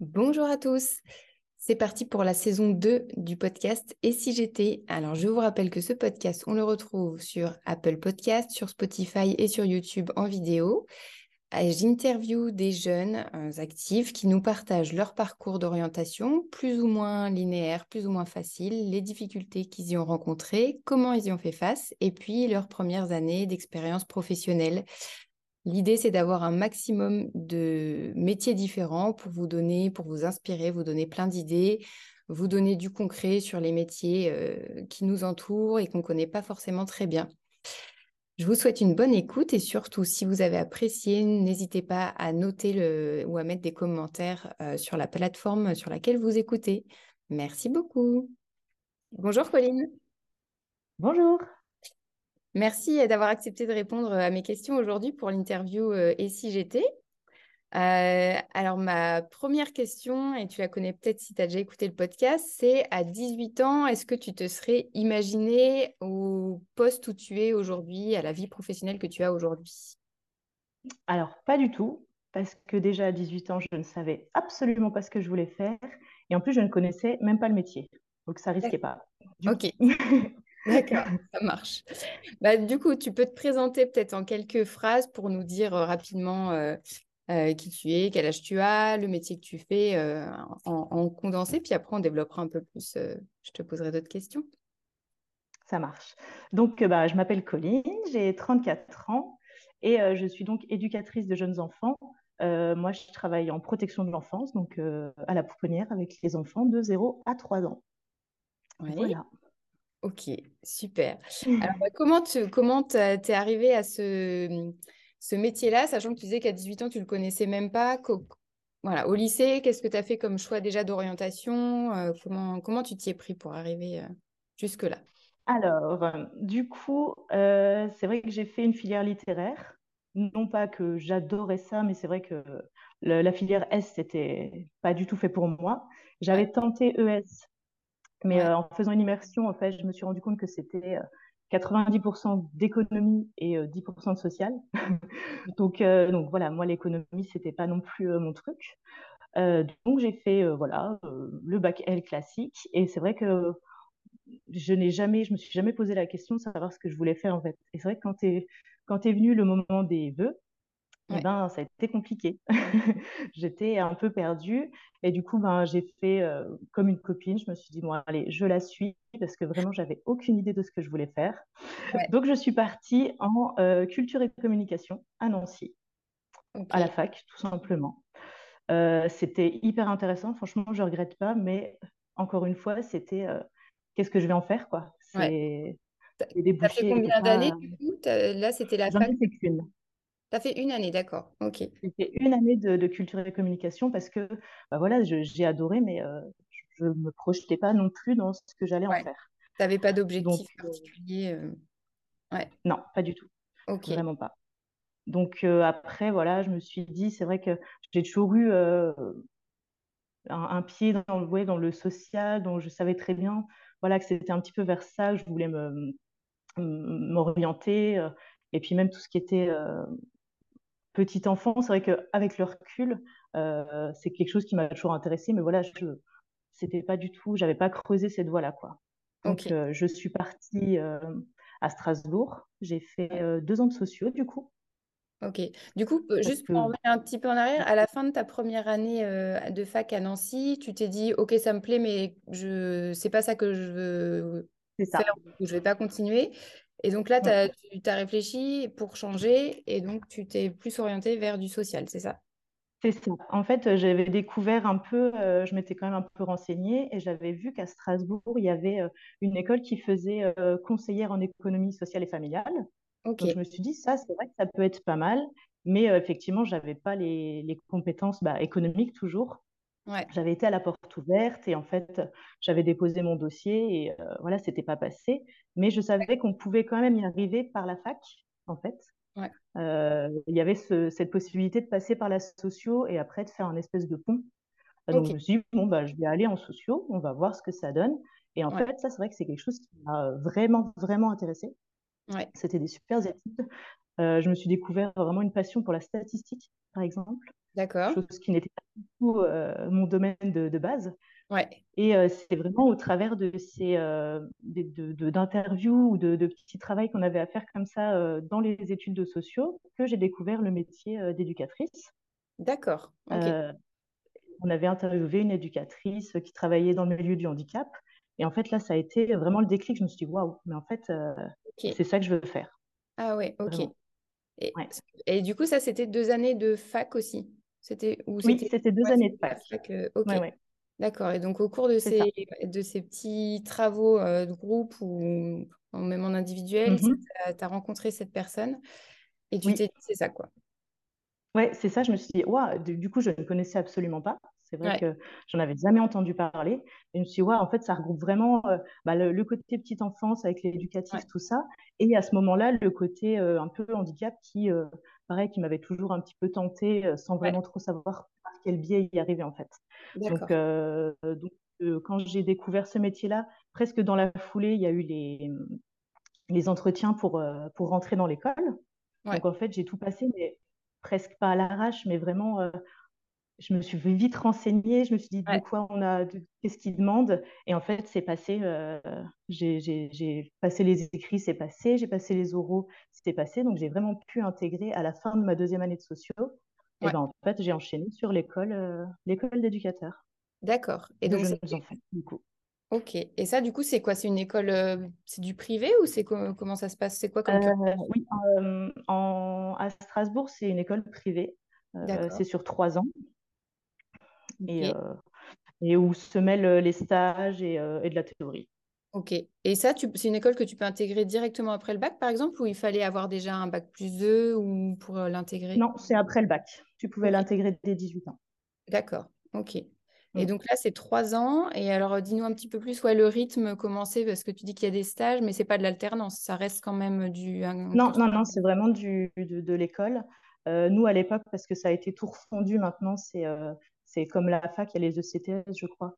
Bonjour à tous. C'est parti pour la saison 2 du podcast Et si Alors, je vous rappelle que ce podcast, on le retrouve sur Apple Podcast, sur Spotify et sur YouTube en vidéo. J'interview des jeunes euh, actifs qui nous partagent leur parcours d'orientation, plus ou moins linéaire, plus ou moins facile, les difficultés qu'ils y ont rencontrées, comment ils y ont fait face, et puis leurs premières années d'expérience professionnelle. L'idée, c'est d'avoir un maximum de métiers différents pour vous donner, pour vous inspirer, vous donner plein d'idées, vous donner du concret sur les métiers euh, qui nous entourent et qu'on ne connaît pas forcément très bien. Je vous souhaite une bonne écoute et surtout, si vous avez apprécié, n'hésitez pas à noter le, ou à mettre des commentaires euh, sur la plateforme sur laquelle vous écoutez. Merci beaucoup. Bonjour Colline. Bonjour. Merci d'avoir accepté de répondre à mes questions aujourd'hui pour l'interview euh, Et si j'étais euh, alors, ma première question, et tu la connais peut-être si tu as déjà écouté le podcast, c'est à 18 ans, est-ce que tu te serais imaginé au poste où tu es aujourd'hui, à la vie professionnelle que tu as aujourd'hui? Alors, pas du tout, parce que déjà à 18 ans, je ne savais absolument pas ce que je voulais faire, et en plus, je ne connaissais même pas le métier, donc ça risquait pas. Ok. D'accord, ça marche. Bah, du coup, tu peux te présenter peut-être en quelques phrases pour nous dire euh, rapidement euh, euh, qui tu es, quel âge tu as, le métier que tu fais euh, en, condensé, puis après on développera un peu plus. Je te poserai d'autres questions. Ça marche. Donc, bah, je m'appelle Colline, j'ai 34 ans et je suis donc éducatrice de jeunes enfants. moi, je travaille en protection de l'enfance, donc à la pouponnière avec les enfants de 0 à 3 ans. Voilà. Ok, super. Alors, bah, comment tu comment es arrivée à ce, ce métier-là, sachant que tu disais qu'à 18 ans, tu ne le connaissais même pas. Voilà, au lycée, qu'est-ce que tu as fait comme choix déjà d'orientation euh, comment, comment tu t'y es pris pour arriver euh, jusque-là? Alors, euh, du coup, c'est vrai que j'ai fait une filière littéraire. Non pas que j'adorais ça, mais c'est vrai que la filière S, c'était pas du tout fait pour moi. J'avais tenté ES, mais en faisant une immersion, en fait, je me suis rendu compte que c'était 90% d'économie et 10% euh, de social. donc, euh, donc voilà, moi l'économie c'était pas non plus euh, mon truc. donc j'ai fait voilà le bac L classique et c'est vrai que je n'ai jamais, je me suis jamais posé la question de savoir ce que je voulais faire en fait. Et c'est vrai que quand est quand est venu le moment des vœux, eh ben, ça a été compliqué. J'étais un peu perdue. Et du coup, ben, j'ai fait euh, comme une copine. Je me suis dit, bon, allez, je la suis parce que vraiment, j'avais aucune idée de ce que je voulais faire. Donc, je suis partie en euh, culture et communication à Nancy, à la fac, tout simplement. Euh, c'était hyper intéressant. Franchement, je ne regrette pas. Mais encore une fois, c'était qu'est-ce que je vais en faire, quoi? C'est. Ça fait combien d'années du coup? Là, c'était la fac? Fait une année, d'accord. Ok. Une année de, culture et communication parce que bah voilà, j'ai adoré, mais euh, je ne me projetais pas non plus dans ce que j'allais en faire. Tu n'avais pas d'objectif euh, particulier euh, ouais. Non, pas du tout. Ok. Vraiment pas. Donc après, voilà, je me suis dit, c'est vrai que j'ai toujours eu un, pied dans, ouais, dans le social, dont je savais très bien voilà, que c'était un petit peu vers ça que je voulais m'orienter. Et puis même tout ce qui était petit enfant, c'est vrai qu'avec le recul, euh, c'est quelque chose qui m'a toujours intéressé, mais voilà, je c'était pas du tout, j'avais pas creusé cette voie-là, quoi. Donc, euh, je suis partie euh, à Strasbourg. J'ai fait deux ans de sociaux, du coup. Ok. Du coup, juste pour revenir un petit peu en arrière, à la fin de ta première année de fac à Nancy, tu t'es dit, ok, ça me plaît, mais je c'est pas ça que je veux faire, je vais pas continuer. Et donc là, tu as réfléchi pour changer et donc tu t'es plus orienté vers du social, c'est ça? C'est ça. En fait, j'avais découvert un peu, euh, je m'étais quand même un peu renseignée et j'avais vu qu'à Strasbourg, il y avait euh, une école qui faisait euh, conseillère en économie sociale et familiale. Donc je me suis dit, ça, c'est vrai que ça peut être pas mal, mais effectivement, je n'avais pas les, compétences bah, économiques toujours. J'avais été à la porte ouverte et en fait, j'avais déposé mon dossier et euh, voilà, c'était pas passé. Mais je savais qu'on pouvait quand même y arriver par la fac, en fait. Euh, il y avait cette possibilité de passer par la socio et après de faire un espèce de pont. Donc, je me suis dit, bon, bah, je vais aller en socio, on va voir ce que ça donne. Et en fait, ça, c'est vrai que c'est quelque chose qui m'a vraiment, vraiment intéressé. C'était des super études. Euh, je me suis découvert vraiment une passion pour la statistique, par exemple. D'accord. Chose qui n'était pas tout mon domaine de, base. Ouais. Et c'est vraiment au travers de ces d'interviews ou de, petits travaux qu'on avait à faire comme ça dans les études de sociaux que j'ai découvert le métier d'éducatrice. D'accord. on avait interviewé une éducatrice qui travaillait dans le milieu du handicap. Et en fait, là, ça a été vraiment le déclic. Je me suis dit, waouh, mais en fait, c'est ça que je veux faire. Ah ouais, ok. Et, du coup, ça, c'était deux années de fac aussi? C'était Oui, c'était deux années de fac. ok. D'accord. Et donc, au cours de, ces, de ces petits travaux euh, de groupe ou même en individuel, mmh tu as, rencontré cette personne et tu t'es dit, c'est ça, quoi. Ouais, c'est ça. Je me suis dit, waouh, du coup, je ne connaissais absolument pas. C'est vrai que j'en avais jamais entendu parler. Et je me suis dit, ouais, en fait, ça regroupe vraiment euh, bah, le, côté petite enfance avec l'éducatif, tout ça. Et à ce moment-là, le côté euh, un peu handicap qui, pareil, qui m'avait toujours un petit peu tenté sans vraiment trop savoir par quel biais y arriver, en fait. Donc, donc quand j'ai découvert ce métier-là, presque dans la foulée, il y a eu les, les entretiens pour, pour rentrer dans l'école. Donc, en fait, j'ai tout passé, mais presque pas à l'arrache, mais vraiment je me suis vite renseignée, je me suis dit de quoi on a, qu'est-ce qu'ils demandent. Et en fait, c'est passé, euh, j'ai passé les écrits, c'est passé, j'ai passé les oraux, c'était passé. Donc, j'ai vraiment pu intégrer à la fin de ma deuxième année de sociaux. Et ben, en fait, j'ai enchaîné sur l'école euh, l'école d'éducateur. D'accord. Et donc, c'est du coup. Ok. Et ça, du coup, c'est quoi? C'est une école, euh, c'est du privé ou c'est comment ça se passe? C'est quoi comme Oui, en, à Strasbourg, c'est une école privée. c'est sur trois ans et, euh, et où se mêlent euh, les stages et, euh, et de la théorie. Ok. Et ça, c'est une école que tu peux intégrer directement après le bac, par exemple, ou il fallait avoir déjà un bac plus 2 ou pour l'intégrer? Non, c'est après le bac. Tu pouvais l'intégrer dès 18 ans. D'accord. Ok. Et mm. donc là, c'est trois ans. Et alors, dis-nous un petit peu plus, ouais, le rythme, commencer parce que tu dis qu'il y a des stages, mais c'est pas de l'alternance. Ça reste quand même du. non, non, non, c'est vraiment du, de, de l'école. nous, à l'époque, parce que ça a été tout refondu maintenant, c'est c'est comme la fac, il y a les ECTS, je crois.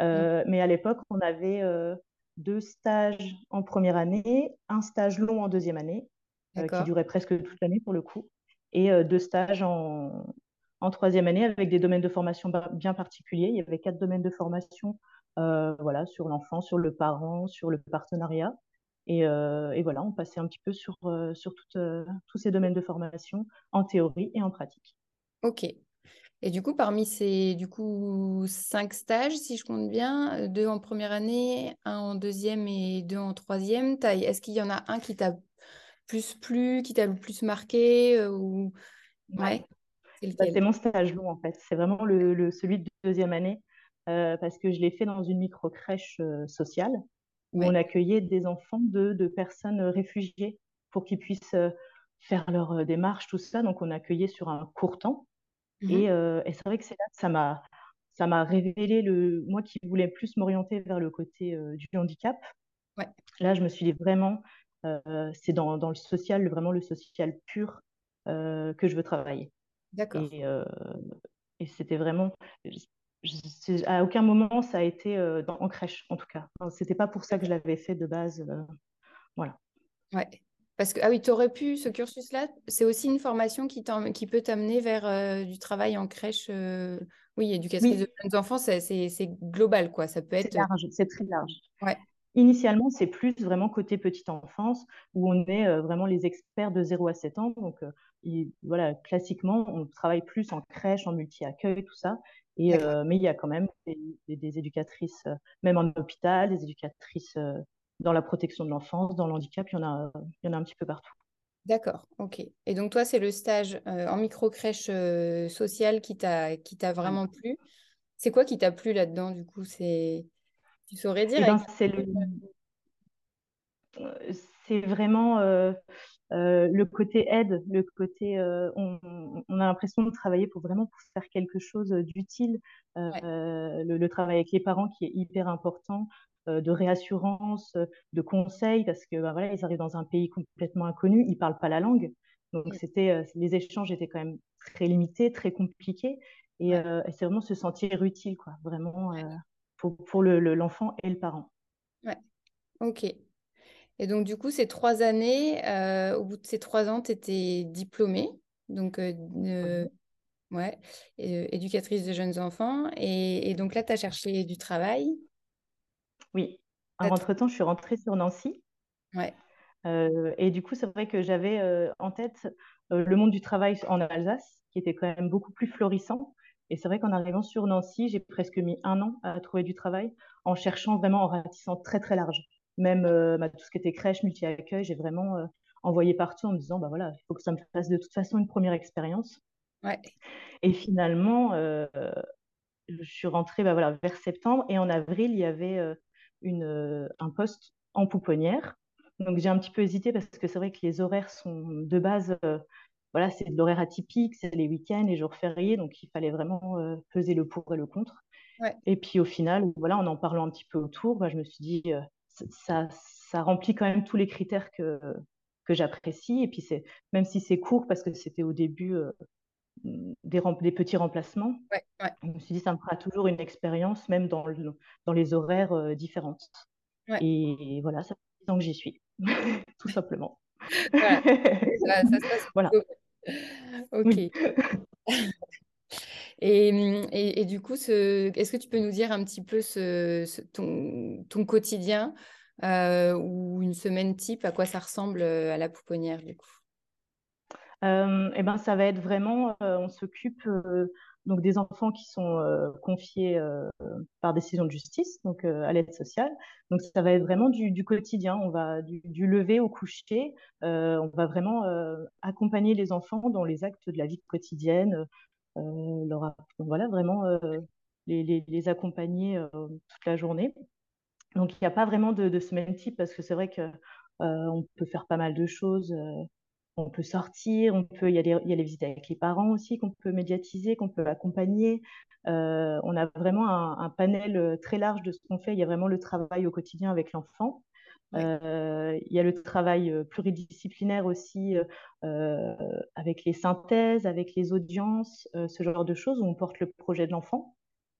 Euh, mm. Mais à l'époque, on avait euh, deux stages en première année, un stage long en deuxième année, euh, qui durait presque toute l'année pour le coup, et deux stages en, en, troisième année avec des domaines de formation bien particuliers. Il y avait quatre domaines de formation voilà, sur l'enfant, sur le parent, sur le partenariat. Et, et, voilà, on passait un petit peu sur, sur tous ces domaines de formation en théorie et en pratique. Ok, et du coup, parmi ces du coup, cinq stages, si je compte bien, euh, deux en première année, un en deuxième et deux en troisième, est-ce qu'il y en a un qui t'a plus plu, qui t'a le plus marqué euh, ou... Ouais. Bah, c'est mon stage long en fait. C'est vraiment le, celui de deuxième année euh, parce que je l'ai fait dans une micro-crèche sociale où on accueillait des enfants de, de personnes réfugiées pour qu'ils puissent faire leur démarche, tout ça. Donc on accueillait sur un court temps. Mmh et, c'est vrai que c'est là que ça m'a ça m'a révélé le moi qui voulais plus m'orienter vers le côté du handicap. Ouais. Là, je me suis dit vraiment, c'est dans, dans, le social, vraiment le social pur que je veux travailler. D'accord. Et, et c'était vraiment, à aucun moment ça a été dans, en crèche en tout cas. Enfin, c'était pas pour ça que je l'avais fait de base. voilà. Ouais. Parce que, ah oui, tu aurais pu, ce cursus-là, c'est aussi une formation qui, qui peut t'amener vers euh, du travail en crèche. Euh, oui, éducatrice de jeunes enfants, c'est global, quoi. Ça peut être. C'est large, c'est très large. Ouais. Initialement, c'est plus vraiment côté petite enfance, où on est euh, vraiment les experts de 0 à 7 ans. Donc, voilà, classiquement, on travaille plus en crèche, en multi-accueil, tout ça. Et, mais il y a quand même des, des éducatrices, même en hôpital, des éducatrices dans la protection de l'enfance, dans l'handicap, il y, en a, il y en a un petit peu partout. D'accord, ok. Et donc toi, c'est le stage euh, en micro-crèche euh, sociale qui t'a vraiment plu. C'est quoi qui t'a plu là-dedans, du coup? C'est... Tu saurais dire eh ben, C'est le... C'est vraiment euh, le côté aide, le côté... On, on, a l'impression de travailler pour vraiment pour faire quelque chose d'utile. Le, le, travail avec les parents qui est hyper important. Euh, de réassurance, de conseils, parce que bah, voilà, ils arrivent dans un pays complètement inconnu, ils parlent pas la langue. Donc c'était, euh, les échanges étaient quand même très limités, très compliqués. Et, euh, c'est vraiment se sentir utile, quoi, vraiment pour, pour l'enfant le, et le parent. Ouais, ok. Et donc, du coup, ces trois années, au bout de ces trois ans, tu étais diplômée. Donc, Ouais, éducatrice de jeunes enfants. Et, donc là, tu as cherché du travail Oui. Entre-temps, je suis rentrée sur Nancy. Ouais. et du coup, c'est vrai que j'avais en tête le monde du travail en Alsace, qui était quand même beaucoup plus florissant. Et c'est vrai qu'en arrivant sur Nancy, j'ai presque mis un an à trouver du travail en cherchant vraiment, en ratissant très très large. Même bah, tout ce qui était crèche, multi-accueil, j'ai vraiment envoyé partout en me disant, bah voilà, il faut que ça me fasse de toute façon une première expérience. Ouais. Et finalement, je suis rentrée bah, voilà, vers septembre et en avril, il y avait une, un poste en pouponnière. Donc j'ai un petit peu hésité parce que c'est vrai que les horaires sont de base voilà, c'est de l'horaire atypique, c'est les week-ends, les jours fériés, donc il fallait vraiment euh, peser le pour et le contre. Et puis au final, voilà, en en parlant un petit peu autour, bah, je me suis dit, euh, ça, ça remplit quand même tous les critères que, que j'apprécie. Et puis c'est, même si c'est court, parce que c'était au début euh, des, des, petits remplacements, je me suis dit, ça me fera toujours une expérience, même dans, dans les horaires différentes. Et voilà, ça fait 10 ans que j'y suis, tout simplement. Voilà. ça, ça se passe voilà. Ok. Et, et, du coup, est-ce que tu peux nous dire un petit peu ce, ton, ton, quotidien euh, ou une semaine type, à quoi ça ressemble euh, à la pouponnière du coup? Euh, eh ben, ça va être vraiment, on s'occupe donc des enfants qui sont euh, confiés euh, par décision de justice, donc euh, à l'aide sociale. Donc ça va être vraiment du, quotidien, on va du, lever au coucher, on va vraiment accompagner les enfants dans les actes de la vie quotidienne, leur, voilà vraiment les, les, accompagner toute la journée. Donc il n'y a pas vraiment de, de, semaine type parce que c'est vrai que on peut faire pas mal de choses on peut sortir, on peut, il y, a les, il y a les visites avec les parents aussi qu'on peut médiatiser, qu'on peut accompagner. Euh, on a vraiment un, panel euh, très large de ce qu'on fait. Il y a vraiment le travail au quotidien avec l'enfant. Euh, il y a le travail pluridisciplinaire aussi avec les synthèses, avec les audiences, ce genre de choses où on porte le projet de l'enfant.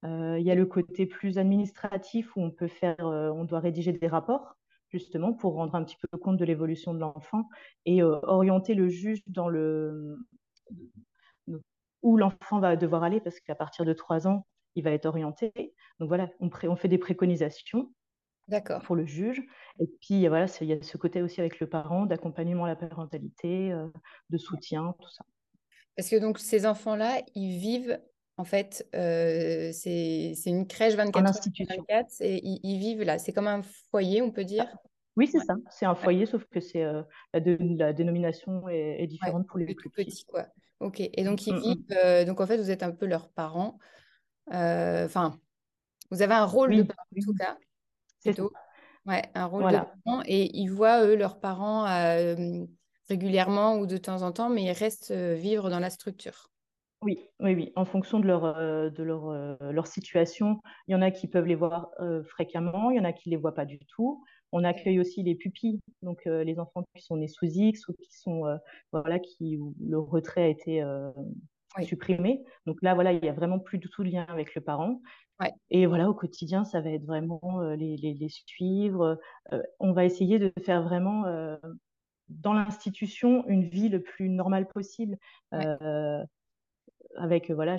il y a le côté plus administratif où on peut faire, on doit rédiger des rapports justement pour rendre un petit peu compte de l'évolution de l'enfant et euh, orienter le juge dans le où l'enfant va devoir aller parce qu'à partir de trois ans, il va être orienté. Donc voilà, on, on fait des préconisations pour le juge. Et puis voilà, il y a ce côté aussi avec le parent, d'accompagnement à la parentalité, euh, de soutien, tout ça. Parce que donc ces enfants-là, ils vivent en fait, euh, c'est une crèche 24 heures 24 et ils, vivent là. C'est comme un foyer, on peut dire? Oui, c'est ça. C'est un foyer, sauf que c'est euh, la, la, dénomination est, différente pour les plus petits. quoi. Ok. Et donc ils mm, mm, mm. vivent. Euh, donc en fait, vous êtes un peu leurs parents. Enfin, vous avez un rôle de parent en tout cas. C'est tout. Ouais, un rôle de parent. Et ils voient eux leurs parents régulièrement ou de temps en temps, mais ils restent vivre dans la structure. Oui, oui, oui, en fonction de leur, euh, de leur, euh, leur situation. Il y en a qui peuvent les voir euh, fréquemment, il y en a qui ne les voient pas du tout. On accueille aussi les pupilles, donc les enfants qui sont nés sous X ou qui sont, voilà, qui, le retrait a été supprimé. Donc là, voilà, il n'y a vraiment plus du tout de lien avec le parent. Et voilà, au quotidien, ça va être vraiment les, les, les, suivre. on va essayer de faire vraiment dans l'institution une vie le plus normale possible avec voilà,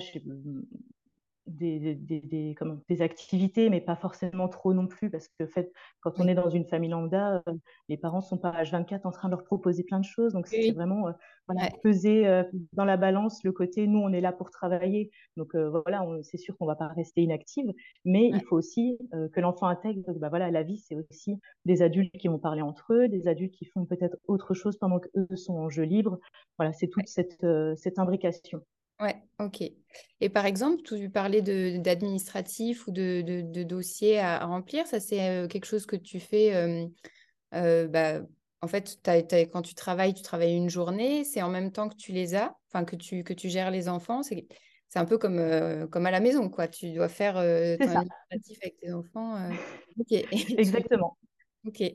des, des, des, comment, des, activités, mais pas forcément trop non plus, parce que fait, quand on est dans une famille lambda, euh, les parents sont pas H24 en train de leur proposer plein de choses. Donc, c'est vraiment euh, voilà, peser euh, dans la balance le côté, nous, on est là pour travailler. Donc, voilà, c'est sûr qu'on va pas rester inactive, mais il faut aussi que l'enfant intègre, bah, voilà, la vie, c'est aussi des adultes qui vont parler entre eux, des adultes qui font peut-être autre chose pendant qu'eux sont en jeu libre. Voilà, c'est toute cette, cette imbrication. Ouais, ok. Et par exemple, tu parlais d'administratif ou de, de, dossiers à, remplir. Ça, c'est quelque chose que tu fais. Euh, euh, bah, en fait, quand tu travailles, tu travailles une journée. C'est en même temps que tu les as, enfin que tu, que tu gères les enfants. C'est un peu comme, comme à la maison, quoi. Tu dois faire ton administratif avec tes enfants. Ok. Exactement.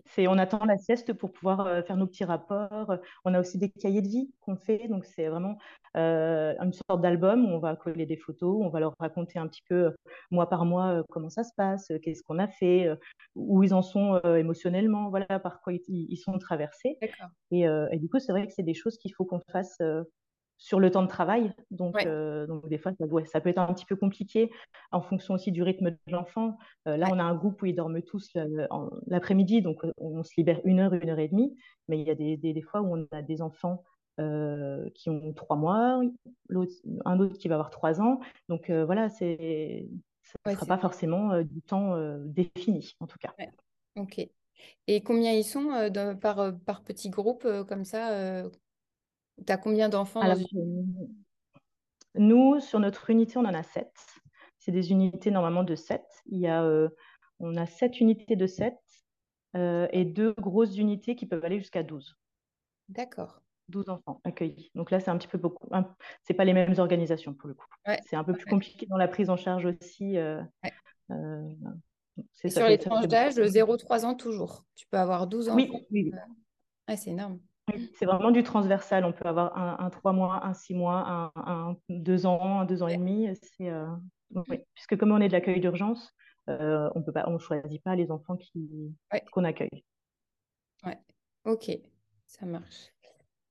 C'est, on attend la sieste pour pouvoir euh, faire nos petits rapports. On a aussi des cahiers de vie qu'on fait. Donc, c'est vraiment euh, une sorte d'album où on va coller des photos, on va leur raconter un petit peu, euh, mois par mois, comment ça se passe, qu'est-ce qu'on a fait, où ils en sont émotionnellement, voilà, par quoi ils, sont traversés. Et, et, du coup, c'est vrai que c'est des choses qu'il faut qu'on fasse sur le temps de travail. Donc, euh, donc des fois, ça, ça, peut être un petit peu compliqué en fonction aussi du rythme de l'enfant. Euh, là, on a un groupe où ils dorment tous l'après-midi, donc on se libère une heure, une heure et demie. Mais il y a des, des, fois où on a des enfants qui ont trois mois, un autre qui va avoir trois ans. Donc voilà, c'est ça ne sera pas forcément du temps défini, en tout cas. Ok. Et combien ils sont par, par petit groupe comme ça Tu as combien d'enfants Nous, sur notre unité, on en a sept. C'est des unités normalement de sept. Il y a, on a sept unités de sept et deux grosses unités qui peuvent aller jusqu'à 12. D'accord. 12 enfants accueillis. Donc là, c'est un petit peu beaucoup. C'est pas les mêmes organisations pour le coup. c'est un peu plus compliqué dans la prise en charge aussi. Euh, euh, sur les tranches d'âge, 0-3 ans toujours. Tu peux avoir 12 enfants. Oui, oui. Euh, c'est énorme. C'est vraiment du transversal. On peut avoir un, un 3 mois, un 6 mois, un, 2 ans, un 2 ans et demi. Puisque comme on est de l'accueil d'urgence, on peut pas, on choisit pas les enfants qu'on accueille. Ouais. Ok, ça marche.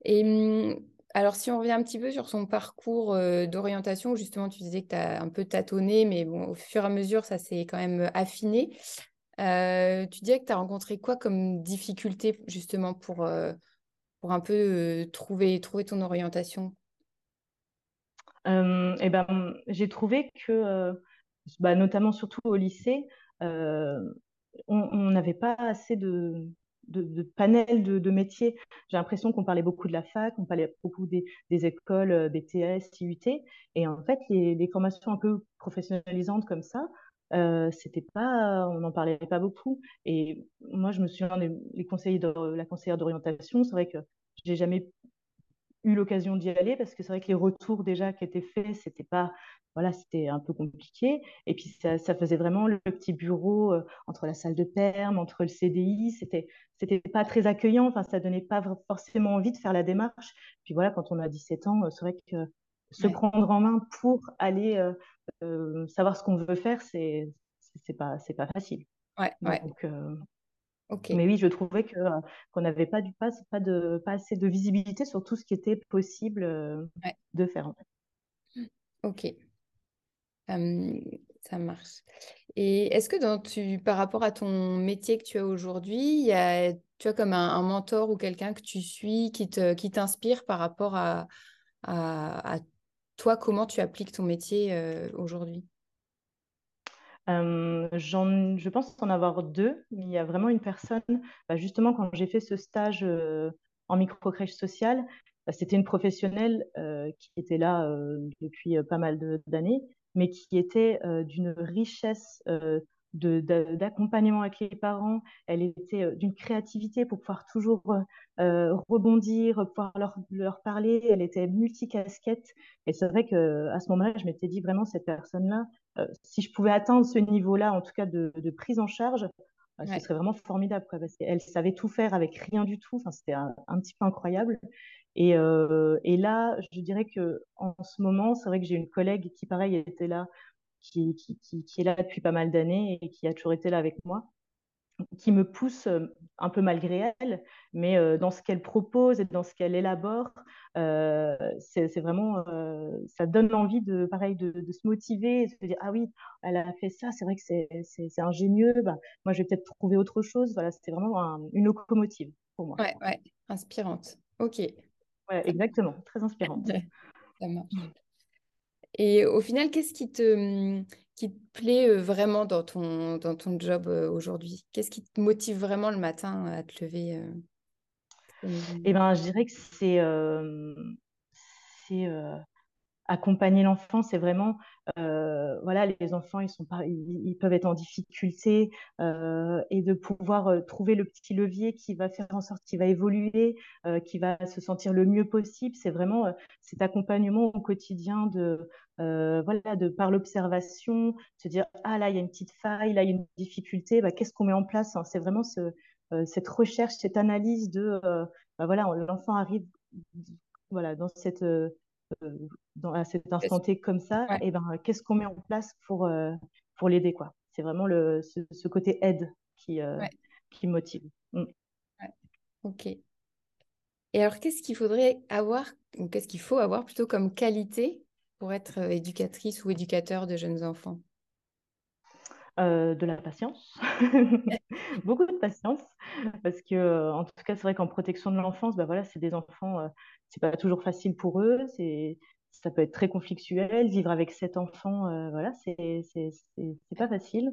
Et mmh, alors, si on revient un petit peu sur son parcours euh, d'orientation, justement, tu disais que tu as un peu tâtonné, mais bon, au fur et à mesure, ça s'est quand même affiné. Euh, tu disais que tu as rencontré quoi comme difficulté, justement, pour, euh, pour un peu trouver, trouver ton orientation? Eh ben, J'ai trouvé que, bah, notamment surtout au lycée, on n'avait pas assez de, de, panel de, métiers. J'ai l'impression qu'on parlait beaucoup de la fac, on parlait beaucoup des, écoles BTS, IUT, et en fait, les, formations un peu professionnalisantes comme ça, euh, c'était pas, on n'en parlait pas beaucoup. Et moi, je me souviens des les conseillers de, la conseillère d'orientation, c'est vrai que j'ai jamais eu l'occasion d'y aller parce que c'est vrai que les retours déjà qui étaient faits, c'était pas voilà, c'était un peu compliqué. Et puis ça, faisait vraiment le petit bureau euh, entre la salle de perme, entre le CDI, c'était c'était pas très accueillant. Enfin, ça donnait pas forcément envie de faire la démarche. Puis voilà, quand on a 17 ans, c'est vrai que se prendre en main pour aller euh, euh, savoir ce qu'on veut faire, c'est c'est pas c'est pas facile. Ouais, ouais. Mais oui, je trouvais que qu'on n'avait pas du pas, pas de pas assez de visibilité sur tout ce qui était possible de faire. En fait. Ok ça marche. Et est-ce que dans tu, par rapport à ton métier que tu as aujourd'hui, il y a, tu as comme un, mentor ou quelqu'un que tu suis qui te, qui t'inspire par rapport à, à, toi, comment tu appliques ton métier aujourd'hui? Je pense en avoir deux, mais il y a vraiment une personne, bah, justement quand j'ai fait ce stage en micro-crèche sociale, bah, c'était une professionnelle qui était là depuis pas mal d'années mais qui était euh, d'une richesse euh, d'accompagnement avec les parents. Elle était euh, d'une créativité pour pouvoir toujours rebondir, pouvoir leur, leur, parler. Elle était multicasquette. Et c'est vrai qu'à ce moment-là, je m'étais dit vraiment, cette personne-là, si je pouvais atteindre ce niveau-là, en tout cas de, de prise en charge, ce serait vraiment formidable. Quoi, parce qu'elle savait tout faire avec rien du tout. Enfin, C'était un, un, petit peu incroyable. Et, euh, et, là, je dirais que en ce moment, c'est vrai que j'ai une collègue qui, pareil, était là, qui, qui, qui, est là depuis pas mal d'années et qui a toujours été là avec moi, qui me pousse euh, un peu malgré elle, mais euh, dans ce qu'elle propose et dans ce qu'elle élabore, euh, c'est vraiment, euh, ça donne envie de, pareil, de, de, se motiver, et de se dire ah oui, elle a fait ça, c'est vrai que c'est ingénieux, bah, moi je vais peut-être trouver autre chose. Voilà, c'était vraiment une locomotive pour moi. Ouais, ouais, inspirante. Ok. Ouais, exactement, très inspirante. Ça marche. Et au final, qu'est-ce qui te, qui te plaît vraiment dans ton, dans ton job aujourd'hui? Qu'est-ce qui te motive vraiment le matin à te lever Eh ben, je dirais que c'est c'est accompagner l'enfant, c'est vraiment, euh, voilà, les enfants, ils, sont ils, peuvent être en difficulté euh, et de pouvoir euh, trouver le petit levier qui va faire en sorte qu'il va évoluer, qui va se sentir le mieux possible. C'est vraiment cet accompagnement au quotidien de, voilà, de par l'observation, se dire ah là il y a une petite faille, là il y a une difficulté, bah, qu'est-ce qu'on met en place? C'est vraiment ce, cette recherche, cette analyse de, bah, voilà, l'enfant arrive voilà, dans cette, dans, à cet instant T comme ça, et ben, qu'est-ce qu'on met en place pour, euh, pour l'aider quoi? C'est vraiment le, ce, côté aide qui, euh, qui motive. Mm. Ok. Et alors, qu'est-ce qu'il faudrait avoir qu'est-ce qu'il faut avoir plutôt comme qualité pour être éducatrice ou éducateur de jeunes enfants? De la patience, beaucoup de patience, parce que en tout cas c'est vrai qu'en protection de l'enfance, bah voilà, c'est des enfants, c'est pas toujours facile pour eux, c'est ça peut être très conflictuel, vivre avec sept enfants, voilà, c'est c'est pas facile.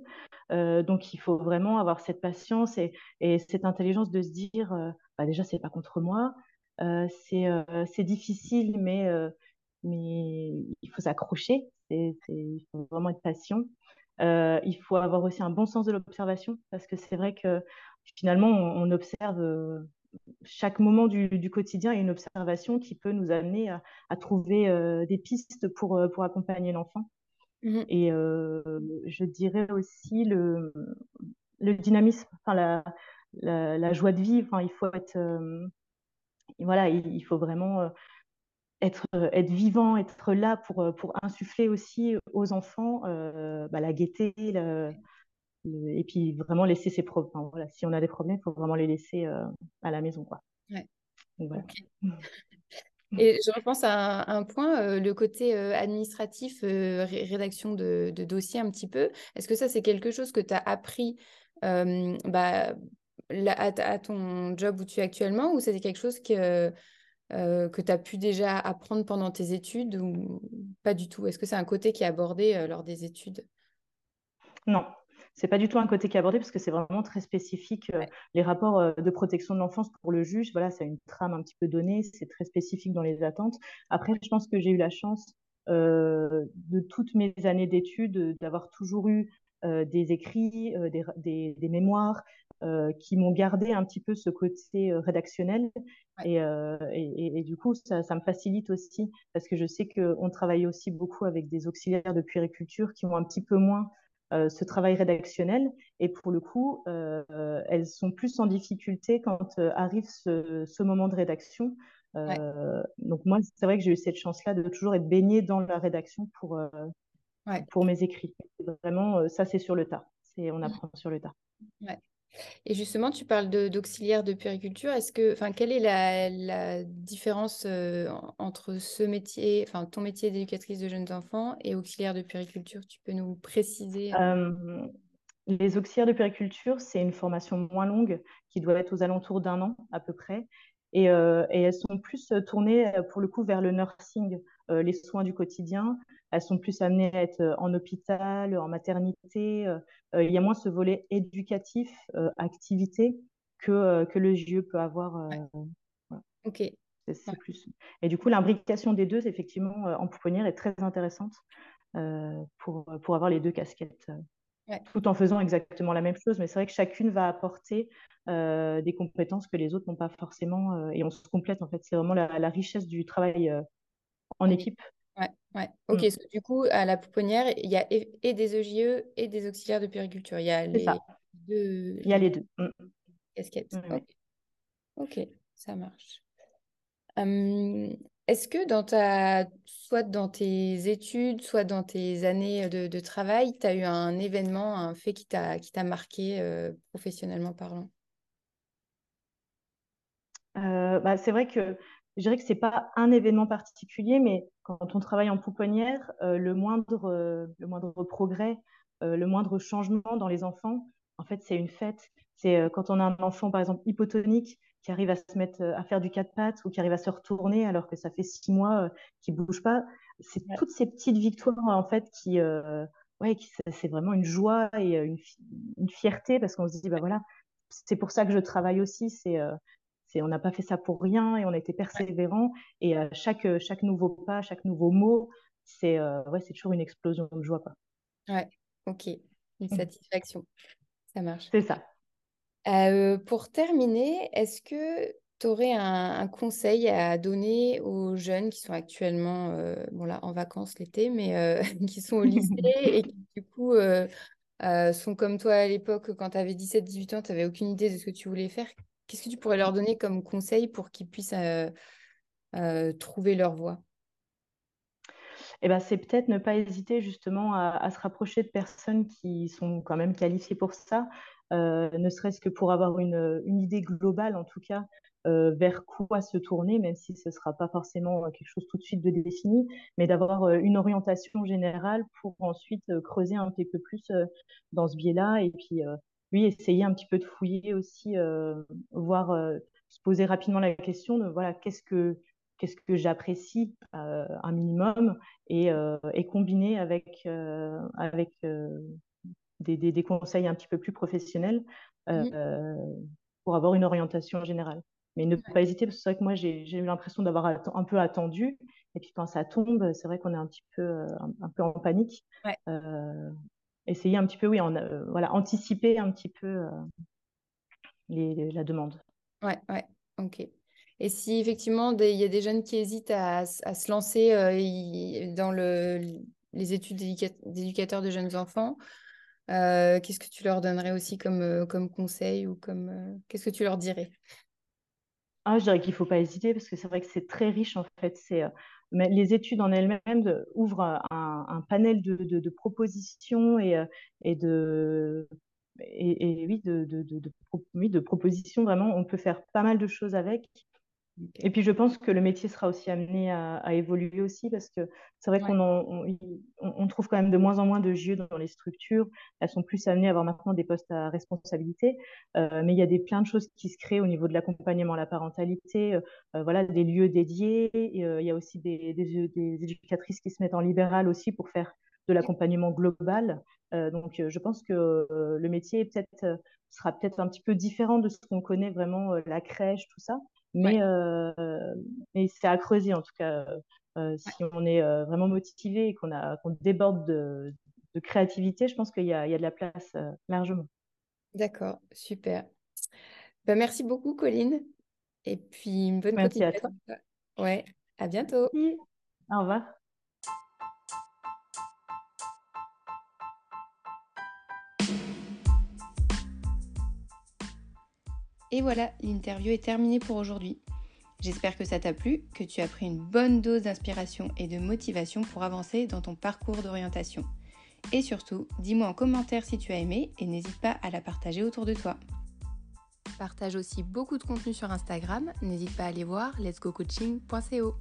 donc il faut vraiment avoir cette patience et, et cette intelligence de se dire, bah déjà c'est pas contre moi, c'est difficile, mais mais il faut s'accrocher, il faut vraiment être patient. Euh, il faut avoir aussi un bon sens de l'observation parce que c'est vrai que finalement, on, observe euh, chaque moment du, quotidien et une observation qui peut nous amener à, trouver euh, des pistes pour, pour accompagner l'enfant. Mmh et je dirais aussi le, le dynamisme, enfin la, la, joie de vivre. Enfin, il faut être, voilà, il, faut vraiment être, être vivant, être là pour, pour insuffler aussi aux enfants euh, bah, la gaieté, et puis vraiment laisser ses problèmes. voilà, si on a des problèmes, il faut vraiment les laisser à la maison. Quoi. Et je repense à un, point, le côté administratif, rédaction de, de dossiers un petit peu. Est-ce que ça, c'est quelque chose que tu as appris bah, à, ton job où tu es actuellement ou c'était quelque chose que euh, que tu as pu déjà apprendre pendant tes études ou pas du tout? Est-ce que c'est un côté qui est abordé euh, lors des études? Non, c'est pas du tout un côté qui est abordé parce que c'est vraiment très spécifique. Euh, les rapports de protection de l'enfance pour le juge, voilà, c'est une trame un petit peu donnée, c'est très spécifique dans les attentes. Après, je pense que j'ai eu la chance de toutes mes années d'études d'avoir toujours eu des écrits, des, des, mémoires, euh, qui m'ont gardé un petit peu ce côté euh, rédactionnel. Euh, et, et, du coup, ça, ça, me facilite aussi parce que je sais qu'on travaille aussi beaucoup avec des auxiliaires de puériculture qui ont un petit peu moins ce travail rédactionnel. Et pour le coup, elles sont plus en difficulté quand arrive ce, ce, moment de rédaction. Donc moi, c'est vrai que j'ai eu cette chance-là de toujours être baignée dans la rédaction pour, pour mes écrits. Vraiment, ça, c'est sur le tas. On mmh. apprend sur le tas. Ouais. Et justement, tu parles d'auxiliaire de, périculture. Est-ce que, enfin, quelle est la, différence euh, entre ce métier, enfin, ton métier d'éducatrice de jeunes enfants et auxiliaire de périculture Tu peux nous préciser euh, Les auxiliaires de périculture, c'est une formation moins longue qui doit être aux alentours d'un an à peu près. Et, euh, et, elles sont plus tournées pour le coup vers le nursing, les soins du quotidien, elles sont plus amenées à être euh, en hôpital, en maternité. Euh, euh, il y a moins ce volet éducatif, activité, que, que le JE peut avoir. Ok. C'est plus. Et du coup, l'imbrication des deux, effectivement, en pouponnière est très intéressante pour, pour avoir les deux casquettes. tout en faisant exactement la même chose. Mais c'est vrai que chacune va apporter des compétences que les autres n'ont pas forcément et on se complète en fait. C'est vraiment la, la, richesse du travail en équipe Ouais, ouais. Ok, mmh. du coup, à la pouponnière, il y a et, des EJE et des auxiliaires de périculture. Il y a les deux. Il y a les deux. Mmh. Casquettes. ok, ça marche. Est-ce que dans ta, soit dans tes études, soit dans tes années de, travail, tu as eu un événement, un fait qui t'a marqué euh, professionnellement parlant? Euh, bah, C'est vrai que je dirais que c'est pas un événement particulier, mais quand on travaille en pouponnière, euh, le, moindre, euh, le moindre progrès, euh, le moindre changement dans les enfants, en fait, c'est une fête. C'est quand on a un enfant, par exemple, hypotonique, qui arrive à se mettre à faire du quatre pattes ou qui arrive à se retourner alors que ça fait six mois qu'il bouge pas. C'est toutes ces petites victoires, en fait, qui, ouais, c'est vraiment une joie et une, une fierté parce qu'on se dit, bah voilà, c'est pour ça que je travaille aussi. C'est on n'a pas fait ça pour rien et on a été persévérant. Et à chaque, chaque nouveau pas, chaque nouveau mot, c'est euh, ouais, c'est toujours une explosion de joie. Quoi. Ouais, ok. Une mmh. satisfaction. Ça marche. C'est ça. Euh, pour terminer, est-ce que tu aurais un, conseil à donner aux jeunes qui sont actuellement euh, bon là, en vacances l'été, mais qui sont au lycée et qui du coup sont comme toi à l'époque quand tu avais 17-18 ans, tu n'avais aucune idée de ce que tu voulais faire? Qu'est-ce que tu pourrais leur donner comme conseil pour qu'ils puissent euh, euh, trouver leur voie? Eh ben, c'est peut-être ne pas hésiter justement à, se rapprocher de personnes qui sont quand même qualifiées pour ça, euh, ne serait-ce que pour avoir une, idée globale en tout cas vers quoi se tourner, même si ce ne sera pas forcément quelque chose tout de suite de défini, mais d'avoir une orientation générale pour ensuite creuser un petit peu plus dans ce biais-là et puis oui, essayer un petit peu de fouiller aussi, voir, se poser rapidement la question de voilà, qu'est-ce que qu'est-ce que j'apprécie un minimum et, et combiner avec, avec des, des, conseils un petit peu plus professionnels mmh. pour avoir une orientation générale. Mais ne pas hésiter, parce que c'est vrai que moi, j'ai eu l'impression d'avoir un peu attendu. Et puis quand ça tombe, c'est vrai qu'on est un petit peu, un, peu en panique. Essayer un petit peu, oui, en, voilà, anticiper un petit peu les, la demande. Ouais, ouais, ok. Et si effectivement il y a des jeunes qui hésitent à, à se lancer dans le, les études d'éducateurs de jeunes enfants, euh, qu'est-ce que tu leur donnerais aussi comme, euh, comme conseil ou comme euh, qu'est-ce que tu leur dirais? Ah, Je dirais qu'il ne faut pas hésiter parce que c'est vrai que c'est très riche en fait. C'est, les études en elles-mêmes ouvrent un, panel de, propositions et, de de propositions vraiment. On peut faire pas mal de choses avec. Et puis je pense que le métier sera aussi amené à, évoluer aussi parce que c'est vrai qu'on on, trouve quand même de moins en moins de JE dans les structures. Elles sont plus amenées à avoir maintenant des postes à responsabilité. Euh, mais il y a des, plein de choses qui se créent au niveau de l'accompagnement à la parentalité, euh, euh, voilà, des lieux dédiés. il y a aussi des, des, éducatrices qui se mettent en libéral aussi pour faire de l'accompagnement global. donc je pense que le métier peut-être sera peut-être un petit peu différent de ce qu'on connaît vraiment, la crèche, tout ça. Mais, euh, mais c'est à creuser en tout cas. Euh, si on est euh, vraiment motivé et qu'on qu'on déborde de, de, créativité, je pense qu'il y, y, a de la place largement. D'accord, super. Ben, merci beaucoup, Colline. Et puis, une bonne merci À toi. Ouais, à bientôt. Au revoir. Et voilà, l'interview est terminée pour aujourd'hui. J'espère que ça t'a plu, que tu as pris une bonne dose d'inspiration et de motivation pour avancer dans ton parcours d'orientation. Et surtout, dis-moi en commentaire si tu as aimé et n'hésite pas à la partager autour de toi. Partage aussi beaucoup de contenu sur Instagram, n'hésite pas à aller voir letsgocoaching.co.